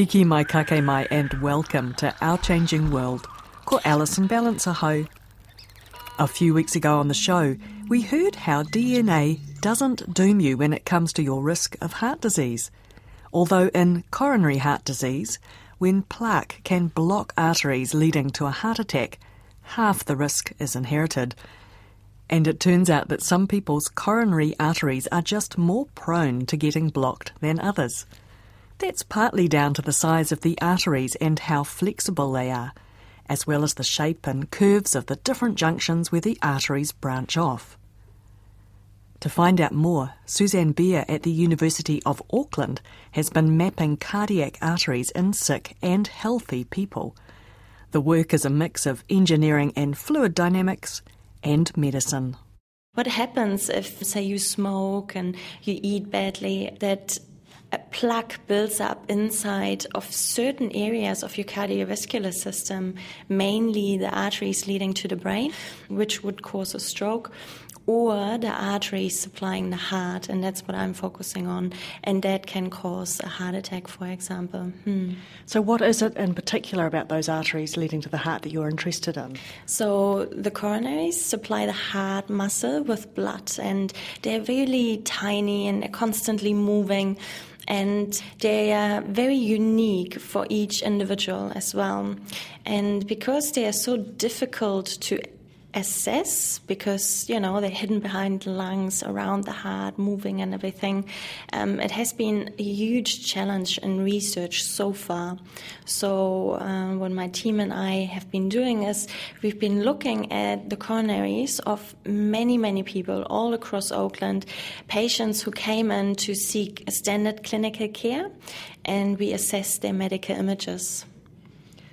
Piki mai kake mai and welcome to Our Changing World. Ko Alison Ballance. A few weeks ago on the show, we heard how DNA doesn't doom you when it comes to your risk of heart disease. Although in coronary heart disease, when plaque can block arteries leading to a heart attack, half the risk is inherited. And it turns out that some people's coronary arteries are just more prone to getting blocked than others. That's partly down to the size of the arteries and how flexible they are, as well as the shape and curves of the different junctions where the arteries branch off. To find out more, Susann Beier at the University of Auckland has been mapping cardiac arteries in sick and healthy people. The work is a mix of engineering and fluid dynamics and medicine. What happens if, say, you smoke and you eat badly, that a plaque builds up inside of certain areas of your cardiovascular system, mainly the arteries leading to the brain, which would cause a stroke, or the arteries supplying the heart, and that's what I'm focusing on, and that can cause a heart attack, for example. Hmm. So, what is it in particular about those arteries leading to the heart that you're interested in? So, the coronaries supply the heart muscle with blood, and they're really tiny and they're constantly moving and they are very unique for each individual as well. And because they are so difficult to assess because you know they're hidden behind the lungs around the heart moving and everything. Um, it has been a huge challenge in research so far. So uh, what my team and i have been doing is we've been looking at the coronaries of many many people all across auckland patients who came in to seek standard clinical care and we assess their medical images.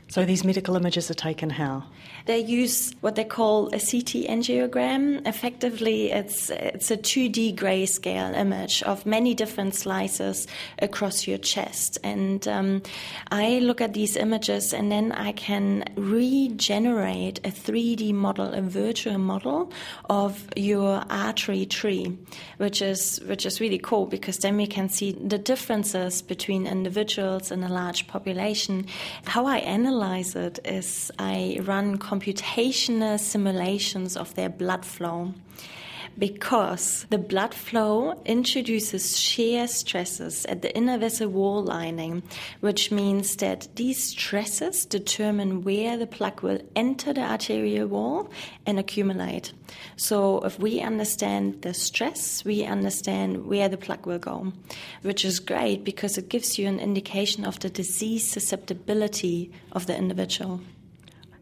So these medical images are taken how they use what they call a CT angiogram. Effectively, it's it's a 2D grayscale image of many different slices across your chest. And um, I look at these images, and then I can regenerate a 3D model, a virtual model of your artery tree, which is which is really cool because then we can see the differences between individuals in a large population. How I analyze it is I run computational simulations of their blood flow because the blood flow introduces shear stresses at the inner vessel wall lining, which means that these stresses determine where the plaque will enter the arterial wall and accumulate. So, if we understand the stress, we understand where the plaque will go, which is great because it gives you an indication of the disease susceptibility of the individual.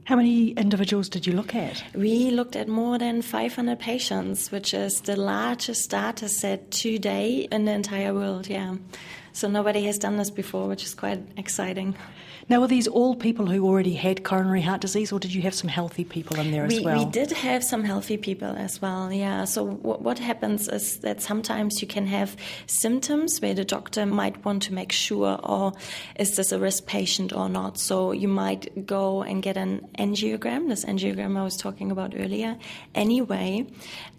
How many individuals did you look at? We looked at more than 500 patients, which is the largest data set today in the entire world, yeah. So nobody has done this before, which is quite exciting. Now, were these all people who already had coronary heart disease, or did you have some healthy people in there we, as well? We did have some healthy people as well, yeah. So, w- what happens is that sometimes you can have symptoms where the doctor might want to make sure, or oh, is this a risk patient or not? So, you might go and get an angiogram, this angiogram I was talking about earlier, anyway,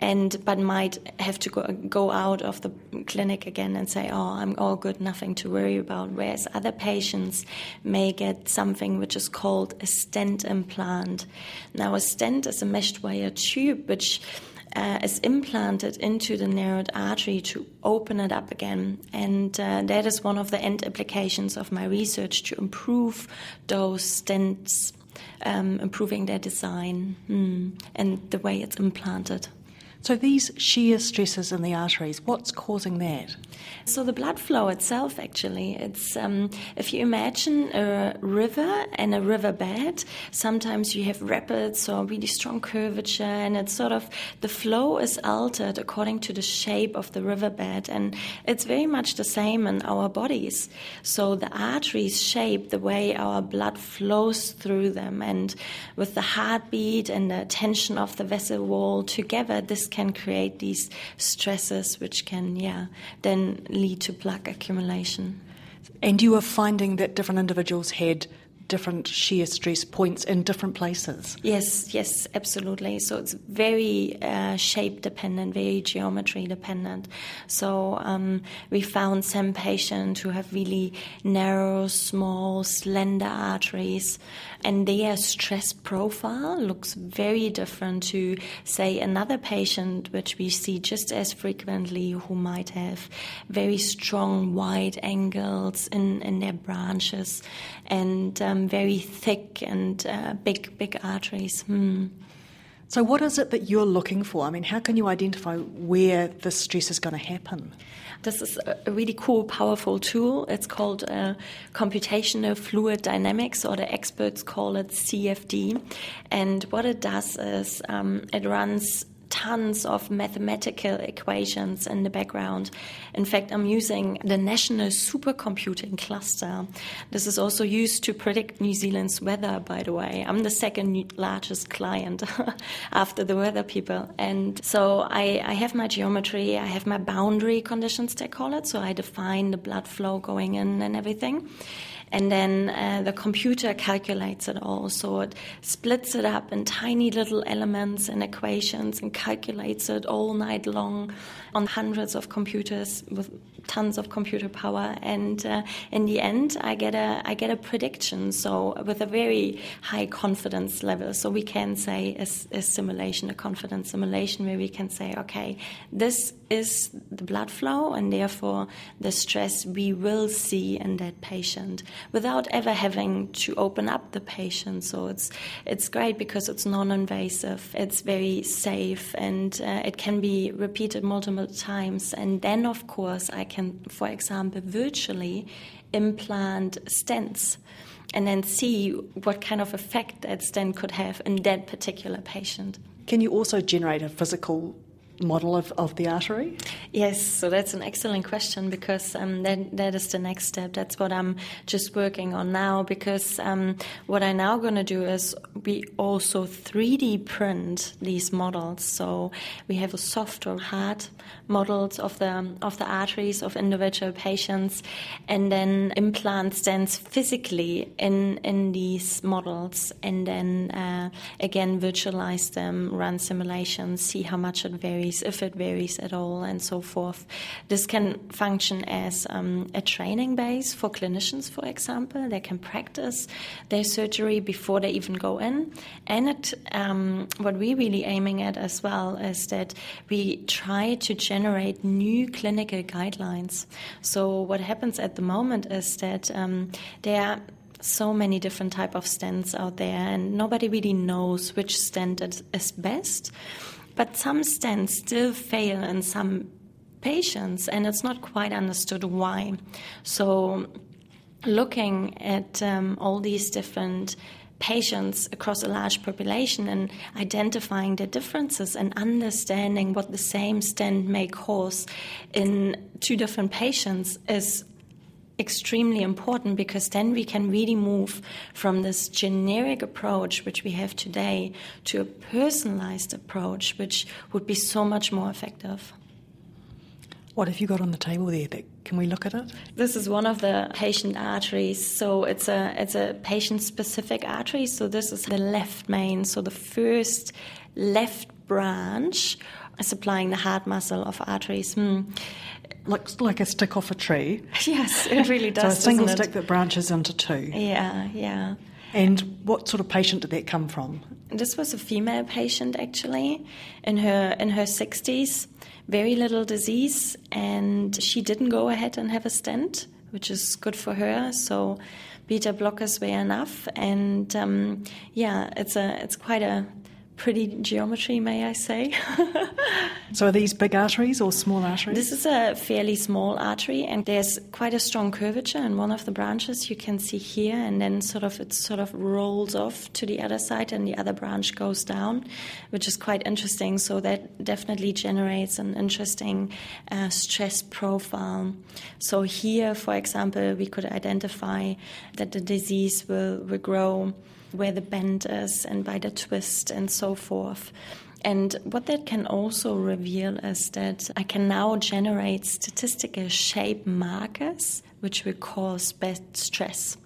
and but might have to go, go out of the clinic again and say, oh, I'm all good, nothing to worry about. Whereas other patients may get something which is called a stent implant. Now, a stent is a meshed wire tube which uh, is implanted into the narrowed artery to open it up again. And uh, that is one of the end applications of my research to improve those stents, um, improving their design mm, and the way it's implanted. So, these shear stresses in the arteries, what's causing that? So, the blood flow itself, actually, it's um, if you imagine a river and a riverbed, sometimes you have rapids or really strong curvature, and it's sort of the flow is altered according to the shape of the riverbed, and it's very much the same in our bodies. So, the arteries shape the way our blood flows through them, and with the heartbeat and the tension of the vessel wall together, this can create these stresses which can, yeah, then lead to plaque accumulation. And you were finding that different individuals had different shear stress points in different places. Yes, yes, absolutely. So it's very uh, shape dependent, very geometry dependent. So um, we found some patients who have really narrow, small, slender arteries, and their stress profile looks very different to, say, another patient, which we see just as frequently, who might have very strong, wide angles in, in their branches and um, very thick and uh, big, big arteries. Hmm. So, what is it that you're looking for? I mean, how can you identify where the stress is going to happen? This is a really cool, powerful tool. It's called uh, computational fluid dynamics, or the experts call it CFD. And what it does is um, it runs tons of mathematical equations in the background. In fact, I'm using the National Supercomputing Cluster. This is also used to predict New Zealand's weather, by the way. I'm the second largest client after the weather people. And so I, I have my geometry, I have my boundary conditions, they call it. So I define the blood flow going in and everything and then uh, the computer calculates it all. So it splits it up in tiny little elements and equations and calculates it all night long on hundreds of computers with tons of computer power. And uh, in the end, I get a I get a prediction. So with a very high confidence level. So we can say a, a simulation, a confidence simulation, where we can say, okay, this is the blood flow, and therefore the stress we will see in that patient without ever having to open up the patient. So it's it's great because it's non-invasive, it's very safe, and uh, it can be repeated multiple times. And then, of course, I can, for example, virtually implant stents and then see what kind of effect that stent could have in that particular patient. Can you also generate a physical model of, of the artery? Yes, so that's an excellent question because um, that, that is the next step. That's what I'm just working on now because um, what I'm now going to do is we also 3D print these models. So we have a soft or hard models of the of the arteries of individual patients, and then implant stents physically in in these models, and then uh, again virtualize them, run simulations, see how much it varies varies, if it varies at all, and so forth. This can function as um, a training base for clinicians, for example. They can practice their surgery before they even go in. And it, um, what we're really aiming at as well is that we try to generate new clinical guidelines. So what happens at the moment is that um, there are so many different type of stents out there and nobody really knows which stent is best but some stents still fail in some patients, and it's not quite understood why. So, looking at um, all these different patients across a large population and identifying the differences and understanding what the same stent may cause in two different patients is extremely important because then we can really move from this generic approach which we have today to a personalized approach which would be so much more effective. What have you got on the table there? Can we look at it? This is one of the patient arteries. So it's a it's a patient specific artery. So this is the left main. So the first left branch supplying the heart muscle of arteries. Hmm looks like a stick off a tree. Yes, it really does. so a single stick that branches into two. Yeah, yeah. And what sort of patient did that come from? This was a female patient actually, in her in her 60s, very little disease, and she didn't go ahead and have a stent, which is good for her. So beta blockers were enough, and um, yeah, it's a it's quite a pretty geometry, may I say. so, are these big arteries or small arteries? This is a fairly small artery, and there's quite a strong curvature in one of the branches. You can see here, and then sort of it sort of rolls off to the other side, and the other branch goes down, which is quite interesting. So that definitely generates an interesting uh, stress profile. So here, for example, we could identify that the disease will, will grow where the bend is and by the twist and so forth. And what that can also reveal is that I can now generate statistical shape markers which will cause bed stress.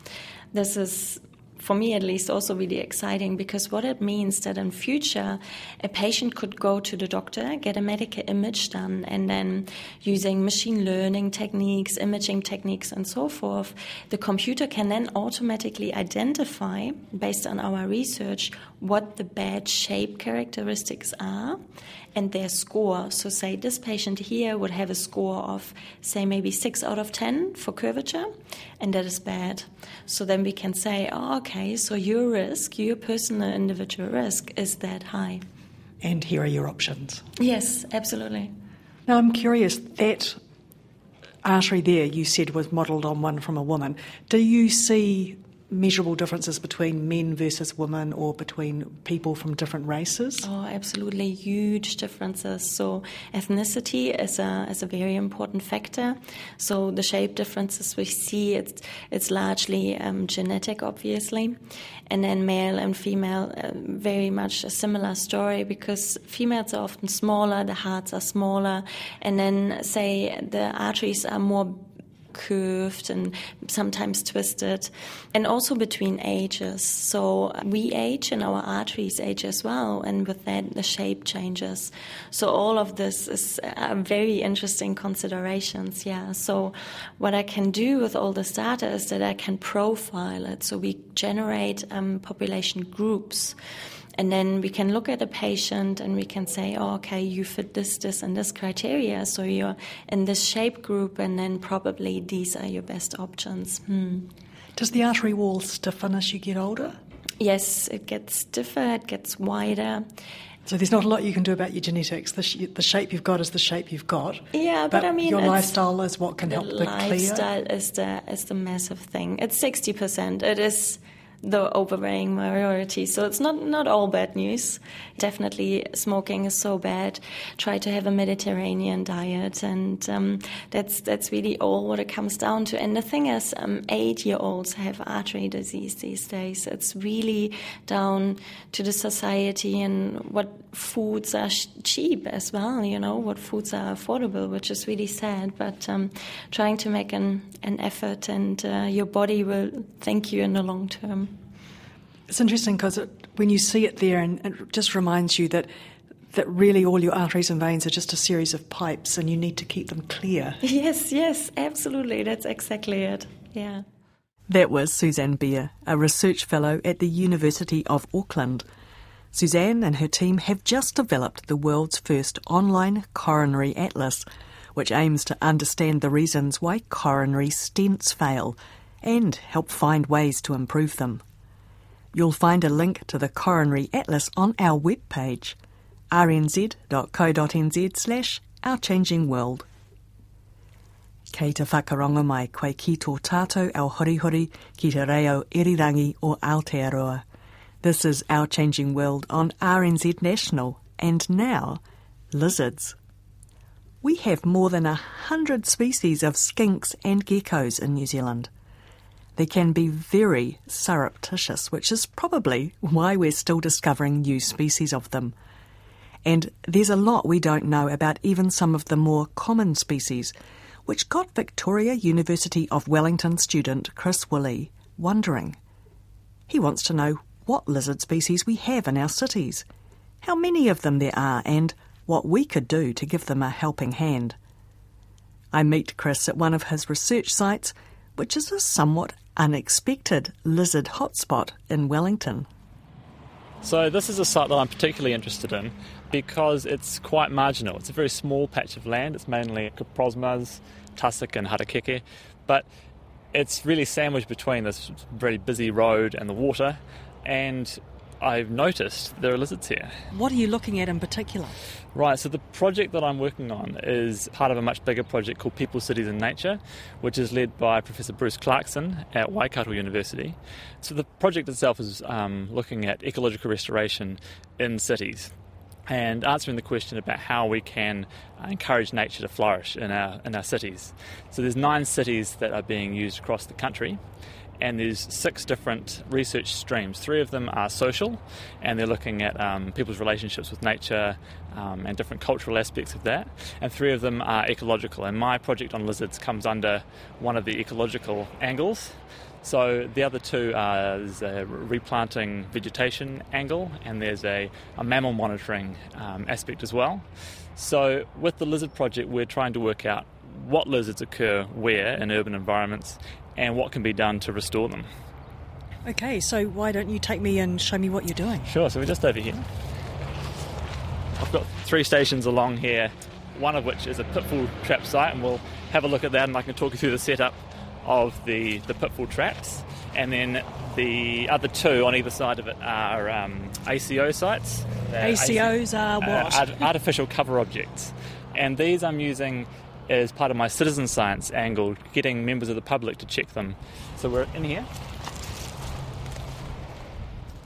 This is for me at least also really exciting because what it means that in future a patient could go to the doctor get a medical image done and then using machine learning techniques imaging techniques and so forth the computer can then automatically identify based on our research what the bad shape characteristics are and their score. So, say this patient here would have a score of, say, maybe 6 out of 10 for curvature, and that is bad. So, then we can say, oh, okay, so your risk, your personal individual risk, is that high. And here are your options. Yes, absolutely. Now, I'm curious that artery there you said was modelled on one from a woman. Do you see measurable differences between men versus women or between people from different races? Oh, absolutely, huge differences. So ethnicity is a is a very important factor. So the shape differences we see it's it's largely um, genetic, obviously, and then male and female uh, very much a similar story because females are often smaller, the hearts are smaller, and then say the arteries are more curved and sometimes twisted, and also between ages. So we age and our arteries age as well, and with that, the shape changes. So all of this is uh, very interesting considerations. Yeah. So what I can do with all this data is that I can profile it. So we generate um, population groups. And then we can look at a patient and we can say, oh, okay, you fit this, this, and this criteria. So you're in this shape group, and then probably these are your best options. Hmm. Does the artery wall stiffen as you get older? Yes, it gets stiffer, it gets wider. So there's not a lot you can do about your genetics. The, sh- the shape you've got is the shape you've got. Yeah, but, but I mean, your lifestyle is what can help the lifestyle clear. Lifestyle is the is the massive thing. It's sixty percent. It is the overweighing majority. So it's not, not all bad news. Definitely smoking is so bad. Try to have a Mediterranean diet, and um, that's that's really all what it comes down to. And the thing is, um, eight-year-olds have artery disease these days. It's really down to the society and what foods are cheap as well. You know what foods are affordable, which is really sad. But um, trying to make an an effort, and uh, your body will thank you in the long term. It's interesting because when you see it there, and it just reminds you that that really all your arteries and veins are just a series of pipes, and you need to keep them clear. Yes, yes, absolutely. That's exactly it. Yeah. That was Susann Beier, a research fellow at the University of Auckland. Susann and her team have just developed the world's first online coronary atlas, which aims to understand the reasons why coronary stents fail and help find ways to improve them. You'll find a link to the Coronary Atlas on our webpage, rnz.co.nz slash Our Changing World. Kei te whakaronga mai koe ki tō tātou au horihori ki te reo irirangi o Aotearoa. This is Our Changing World on RNZ National, and now, lizards. We have more than a hundred species of skinks and geckos in New Zealand they can be very surreptitious, which is probably why we're still discovering new species of them. And there's a lot we don't know about even some of the more common species, which got Victoria University of Wellington student Chris Woolley wondering. He wants to know what lizard species we have in our cities, how many of them there are, and what we could do to give them a helping hand. I meet Chris at one of his research sites, which is a somewhat unexpected lizard hotspot in Wellington. So, this is a site that I'm particularly interested in because it's quite marginal. It's a very small patch of land. It's mainly Coprosmas, tussock, and harakeke, but it's really sandwiched between this very busy road and the water. And I've noticed there are lizards here. What are you looking at in particular? Right, so the project that I'm working on is part of a much bigger project called People, Cities and Nature, which is led by Professor Bruce Clarkson at Waikato University. So the project itself is um, looking at ecological restoration in cities and answering the question about how we can encourage nature to flourish in our, in our cities. So there's nine cities that are being used across the country and there's six different research streams. Three of them are social, and they're looking at um, people's relationships with nature um, and different cultural aspects of that. And three of them are ecological, and my project on lizards comes under one of the ecological angles. So the other two are there's a replanting vegetation angle, and there's a, a mammal monitoring um, aspect as well. So with the lizard project, we're trying to work out what lizards occur where in urban environments and what can be done to restore them. Okay, so why don't you take me and show me what you're doing? Sure, so we're just over here. I've got three stations along here, one of which is a pitfall trap site, and we'll have a look at that and I can talk you through the setup of the, the pitfall traps. And then the other two on either side of it are um, ACO sites. ACOs are what? Uh, artificial cover objects. And these I'm using as part of my citizen science angle, getting members of the public to check them. So we're in here.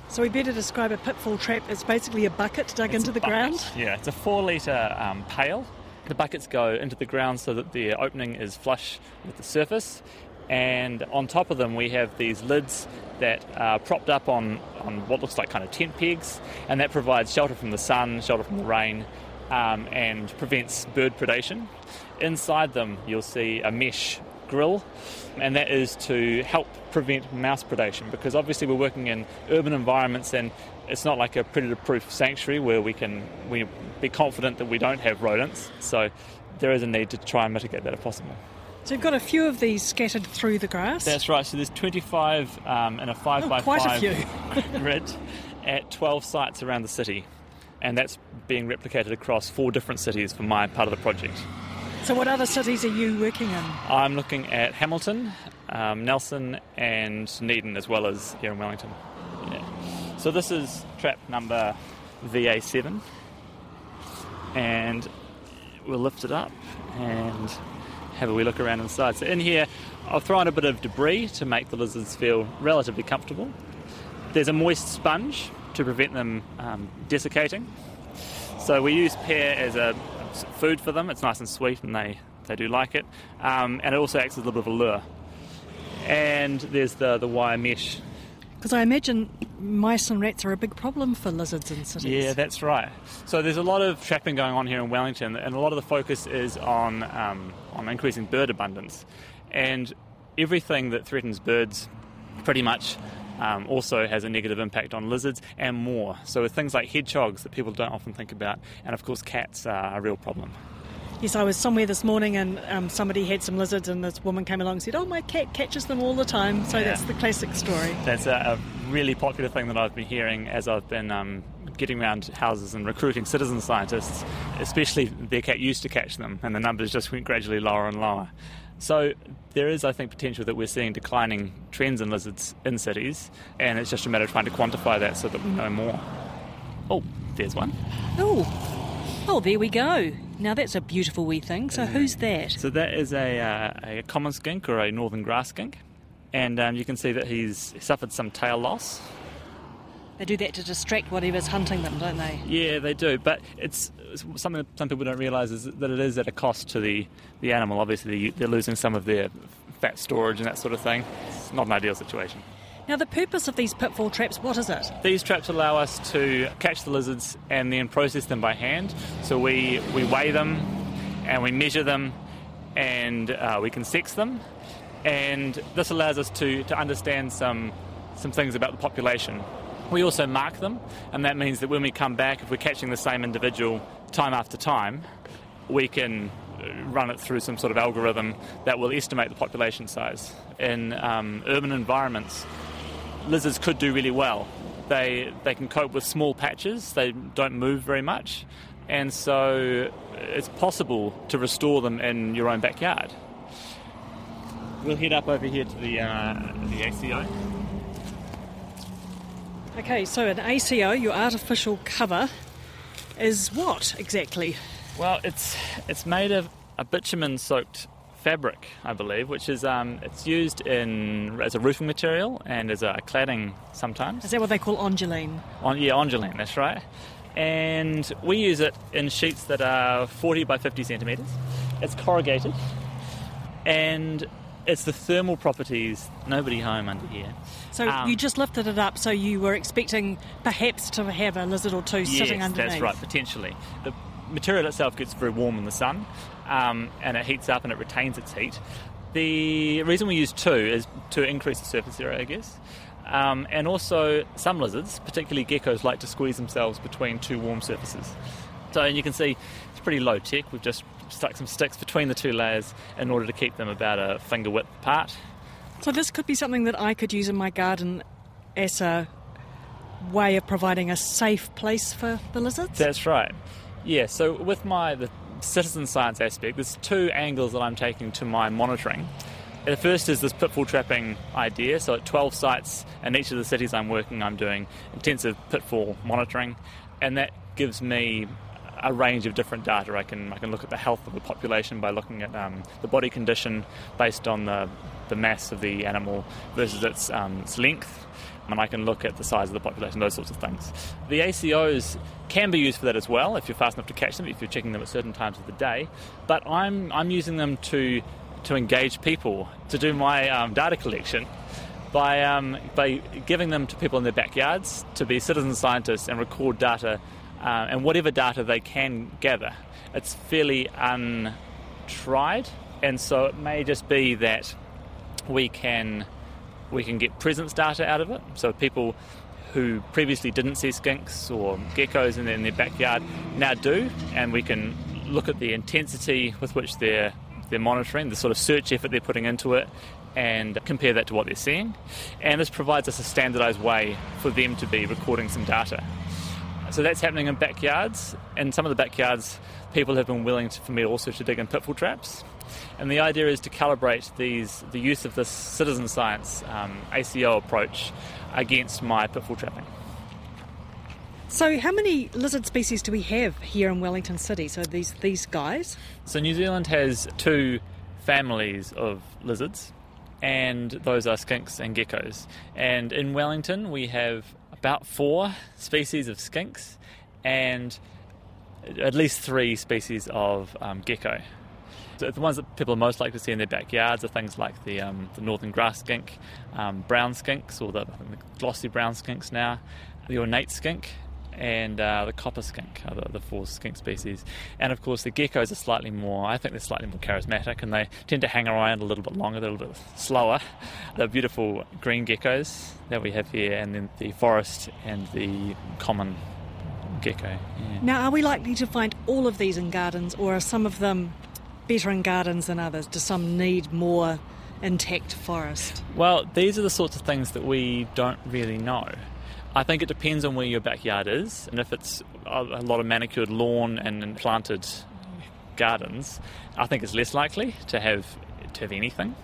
So we better describe a pitfall trap. It's basically a bucket dug It's into the bucket. ground. Yeah, it's a four litre um, pail. The buckets go into the ground so that the opening is flush with the surface. And on top of them, we have these lids that are propped up on, on what looks like kind of tent pegs, and that provides shelter from the sun, shelter from the rain, um, and prevents bird predation. Inside them, you'll see a mesh grill, and that is to help prevent mouse predation because obviously we're working in urban environments and it's not like a predator proof sanctuary where we can we be confident that we don't have rodents. So there is a need to try and mitigate that if possible. So you've got a few of these scattered through the grass. That's right. So there's 25 um, in a 5 Oh, by quite a 5 few. grid at 12 sites around the city. And that's being replicated across four different cities for my part of the project. So what other cities are you working in? I'm looking at Hamilton, um, Nelson, and Dunedin, as well as here in Wellington. Yeah. So this is trap number VA7, and we'll lift it up and have a wee look around inside. So in here, I've thrown a bit of debris to make the lizards feel relatively comfortable. There's a moist sponge to prevent them um, desiccating. So we use pear as a food for them. It's nice and sweet, and they, they do like it. Um, and it also acts as a little bit of a lure. And there's the, the wire mesh. Because I imagine mice and rats are a big problem for lizards in cities. Yeah, that's right. So there's a lot of trapping going on here in Wellington, and a lot of the focus is on um, on increasing bird abundance, and everything that threatens birds, pretty much. Um, also has a negative impact on lizards and more. So with things like hedgehogs that people don't often think about, and of course cats are a real problem. Yes, I was somewhere this morning and um, somebody had some lizards, and this woman came along and said, "Oh, my cat catches them all the time." So Yeah. that's the classic story. That's a, a really popular thing that I've been hearing as I've been um, getting around houses and recruiting citizen scientists, especially their cat used to catch them, and the numbers just went gradually lower and lower. So there is, I think, potential that we're seeing declining trends in lizards in cities, and it's just a matter of trying to quantify that so that we know more. Oh, there's one. Oh, oh, there we go. Now that's a beautiful wee thing. So who's that? So that is a, uh, a common skink or a northern grass skink, and um, you can see that he's suffered some tail loss. They do that to distract whatever's hunting them, don't they? Yeah, they do, but it's, it's something that some people don't realise is that it is at a cost to the, the animal. Obviously, they're losing some of their fat storage and that sort of thing. It's not an ideal situation. Now, the purpose of these pitfall traps, what is it? These traps allow us to catch the lizards and then process them by hand. So we, we weigh them and we measure them and uh, we can sex them. And this allows us to, to understand some, some things about the population. We also mark them, and that means that when we come back, if we're catching the same individual time after time, we can run it through some sort of algorithm that will estimate the population size. In um, urban environments, lizards could do really well. They, they can cope with small patches, they don't move very much, and so it's possible to restore them in your own backyard. We'll head up over here to the, uh, the ACO. Okay, so an ACO, your artificial cover, is what exactly? Well, it's it's made of a bitumen-soaked fabric, I believe, which is um, it's used in as a roofing material and as a cladding sometimes. Is that what they call onduline? On yeah, onduline, that's right. And we use it in sheets that are 40 by 50 centimetres. It's corrugated, and it's the thermal properties. Nobody home under here. So Um, you just lifted it up, so you were expecting perhaps to have a lizard or two sitting yes, underneath. that's right, potentially. The material itself gets very warm in the sun, um, and it heats up and it retains its heat. The reason we use two is to increase the surface area, I guess. Um, and also, some lizards, particularly geckos, like to squeeze themselves between two warm surfaces. So, and you can see pretty low tech. We've just stuck some sticks between the two layers in order to keep them about a finger width apart. So this could be something that I could use in my garden as a way of providing a safe place for the lizards. That's right. Yeah, so with my the citizen science aspect, there's two angles that I'm taking to my monitoring. The first is this pitfall trapping idea. So at 12 sites in each of the cities I'm working, I'm doing intensive pitfall monitoring, and that gives me a range of different data. I can I can look at the health of the population by looking at um, the body condition based on the the mass of the animal versus its, um, its length, and I can look at the size of the population, those sorts of things. The ACOs can be used for that as well if you're fast enough to catch them, if you're checking them at certain times of the day. But I'm I'm using them to to engage people to do my um, data collection by um, by giving them to people in their backyards to be citizen scientists and record data uh, and whatever data they can gather. It's fairly untried, and so it may just be that we can we can get presence data out of it. So people who previously didn't see skinks or geckos in their, in their backyard now do, and we can look at the intensity with which they're they're monitoring, the sort of search effort they're putting into it, and compare that to what they're seeing. And this provides us a standardized way for them to be recording some data. So that's happening in backyards, and some of the backyards people have been willing to, for me also to dig in pitfall traps. And the idea is to calibrate these the use of this citizen science um, ACO approach against my pitfall trapping. So how many lizard species do we have here in Wellington City? So these these guys. So New Zealand has two families of lizards, and those are skinks and geckos. And in Wellington, we have about four species of skinks and at least three species of um, gecko. So the ones that people are most likely to see in their backyards are things like the, um, the northern grass skink, um, brown skinks, or the, the, glossy brown skinks now, the ornate skink, and uh, the copper skink are the, the four skink species. And of course, the geckos are slightly more, I think they're slightly more charismatic and they tend to hang around a little bit longer, they're a little bit slower. The beautiful green geckos that we have here, and then the forest and the common gecko. Yeah. Now, are we likely to find all of these in gardens, or are some of them better in gardens than others? Do some need more intact forest? Well, these are the sorts of things that we don't really know. I think it depends on where your backyard is, and if it's a lot of manicured lawn and planted gardens, I think it's less likely to have to have anything.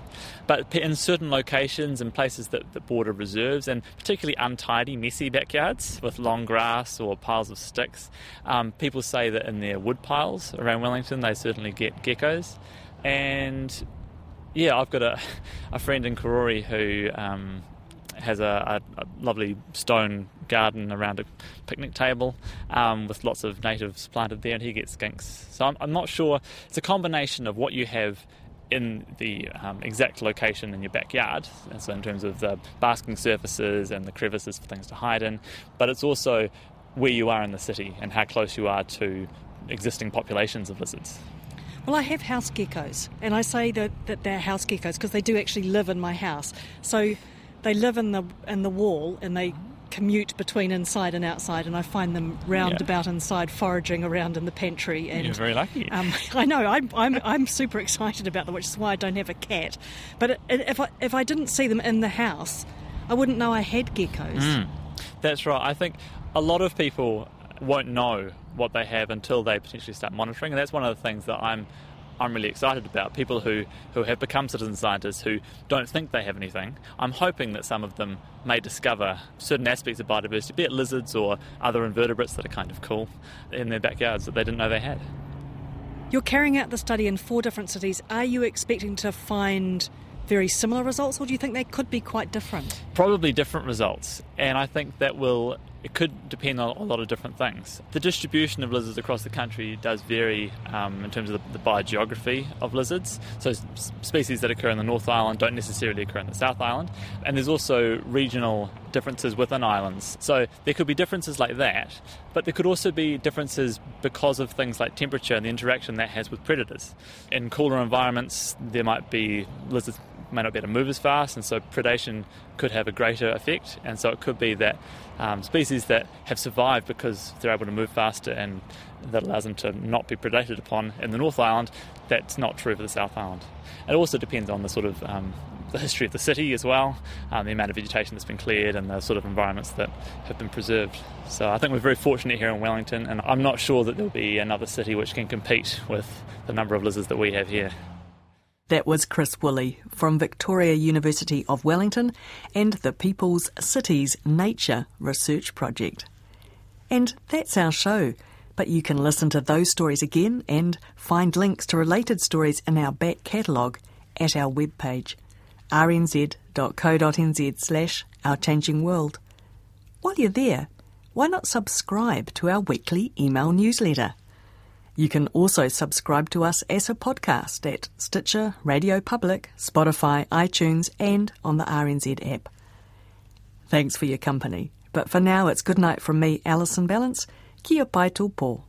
But in certain locations and places that, that border reserves, and particularly untidy, messy backyards with long grass or piles of sticks, um, people say that in their wood piles around Wellington they certainly get geckos. And yeah, I've got a, a friend in Karori who um, has a, a, lovely stone garden around a picnic table um, with lots of natives planted there, and he gets skinks. So I'm, I'm not sure. It's a combination of what you have in the um, exact location in your backyard, and so in terms of the basking surfaces and the crevices for things to hide in, but it's also where you are in the city and how close you are to existing populations of lizards. Well, I have house geckos, and I say that, that they're house geckos because they do actually live in my house. So they live in the in the wall, and they commute between inside and outside, and I find them round Yeah. about inside, foraging around in the pantry. And You're very lucky. um, I know I'm, I'm I'm super excited about them, which is why I don't have a cat. But it, if I if I didn't see them in the house, I wouldn't know I had geckos. Mm. That's right. I think a lot of people won't know what they have until they potentially start monitoring, and that's one of the things that I'm I'm really excited about. People who, who have become citizen scientists who don't think they have anything. I'm hoping that some of them may discover certain aspects of biodiversity, be it lizards or other invertebrates that are kind of cool in their backyards that they didn't know they had. You're carrying out the study in four different cities. Are you expecting to find very similar results, or do you think they could be quite different? probably different results, and I think that will it could depend on a lot of different things. The distribution of lizards across the country does vary um, in terms of the, the biogeography of lizards. So species that occur in the North Island don't necessarily occur in the South Island, and there's also regional differences within islands. So there could be differences like that, but there could also be differences because of things like temperature and the interaction that has with predators. In cooler environments, there might be lizards may not be able to move as fast, and so predation could have a greater effect. And so it could be that um, species that have survived because they're able to move faster and that allows them to not be predated upon in the North Island, that's not true for the South Island. It also depends on the sort of um, the history of the city as well, um, the amount of vegetation that's been cleared, and the sort of environments that have been preserved. So I think we're very fortunate here in Wellington, and I'm not sure that there'll be another city which can compete with the number of lizards that we have here. That was Chris Woolley from Victoria University of Wellington and the People's Cities Nature Research Project. And that's our show. But you can listen to those stories again and find links to related stories in our back catalogue at our webpage rnz.co.nz slash our changing world. While you're there, why not subscribe to our weekly email newsletter? You can also subscribe to us as a podcast at Stitcher, Radio Public, Spotify, iTunes, and on the RNZ app. Thanks for your company. But for now, it's good night from me, Alison Ballance. Kia pai tōpō.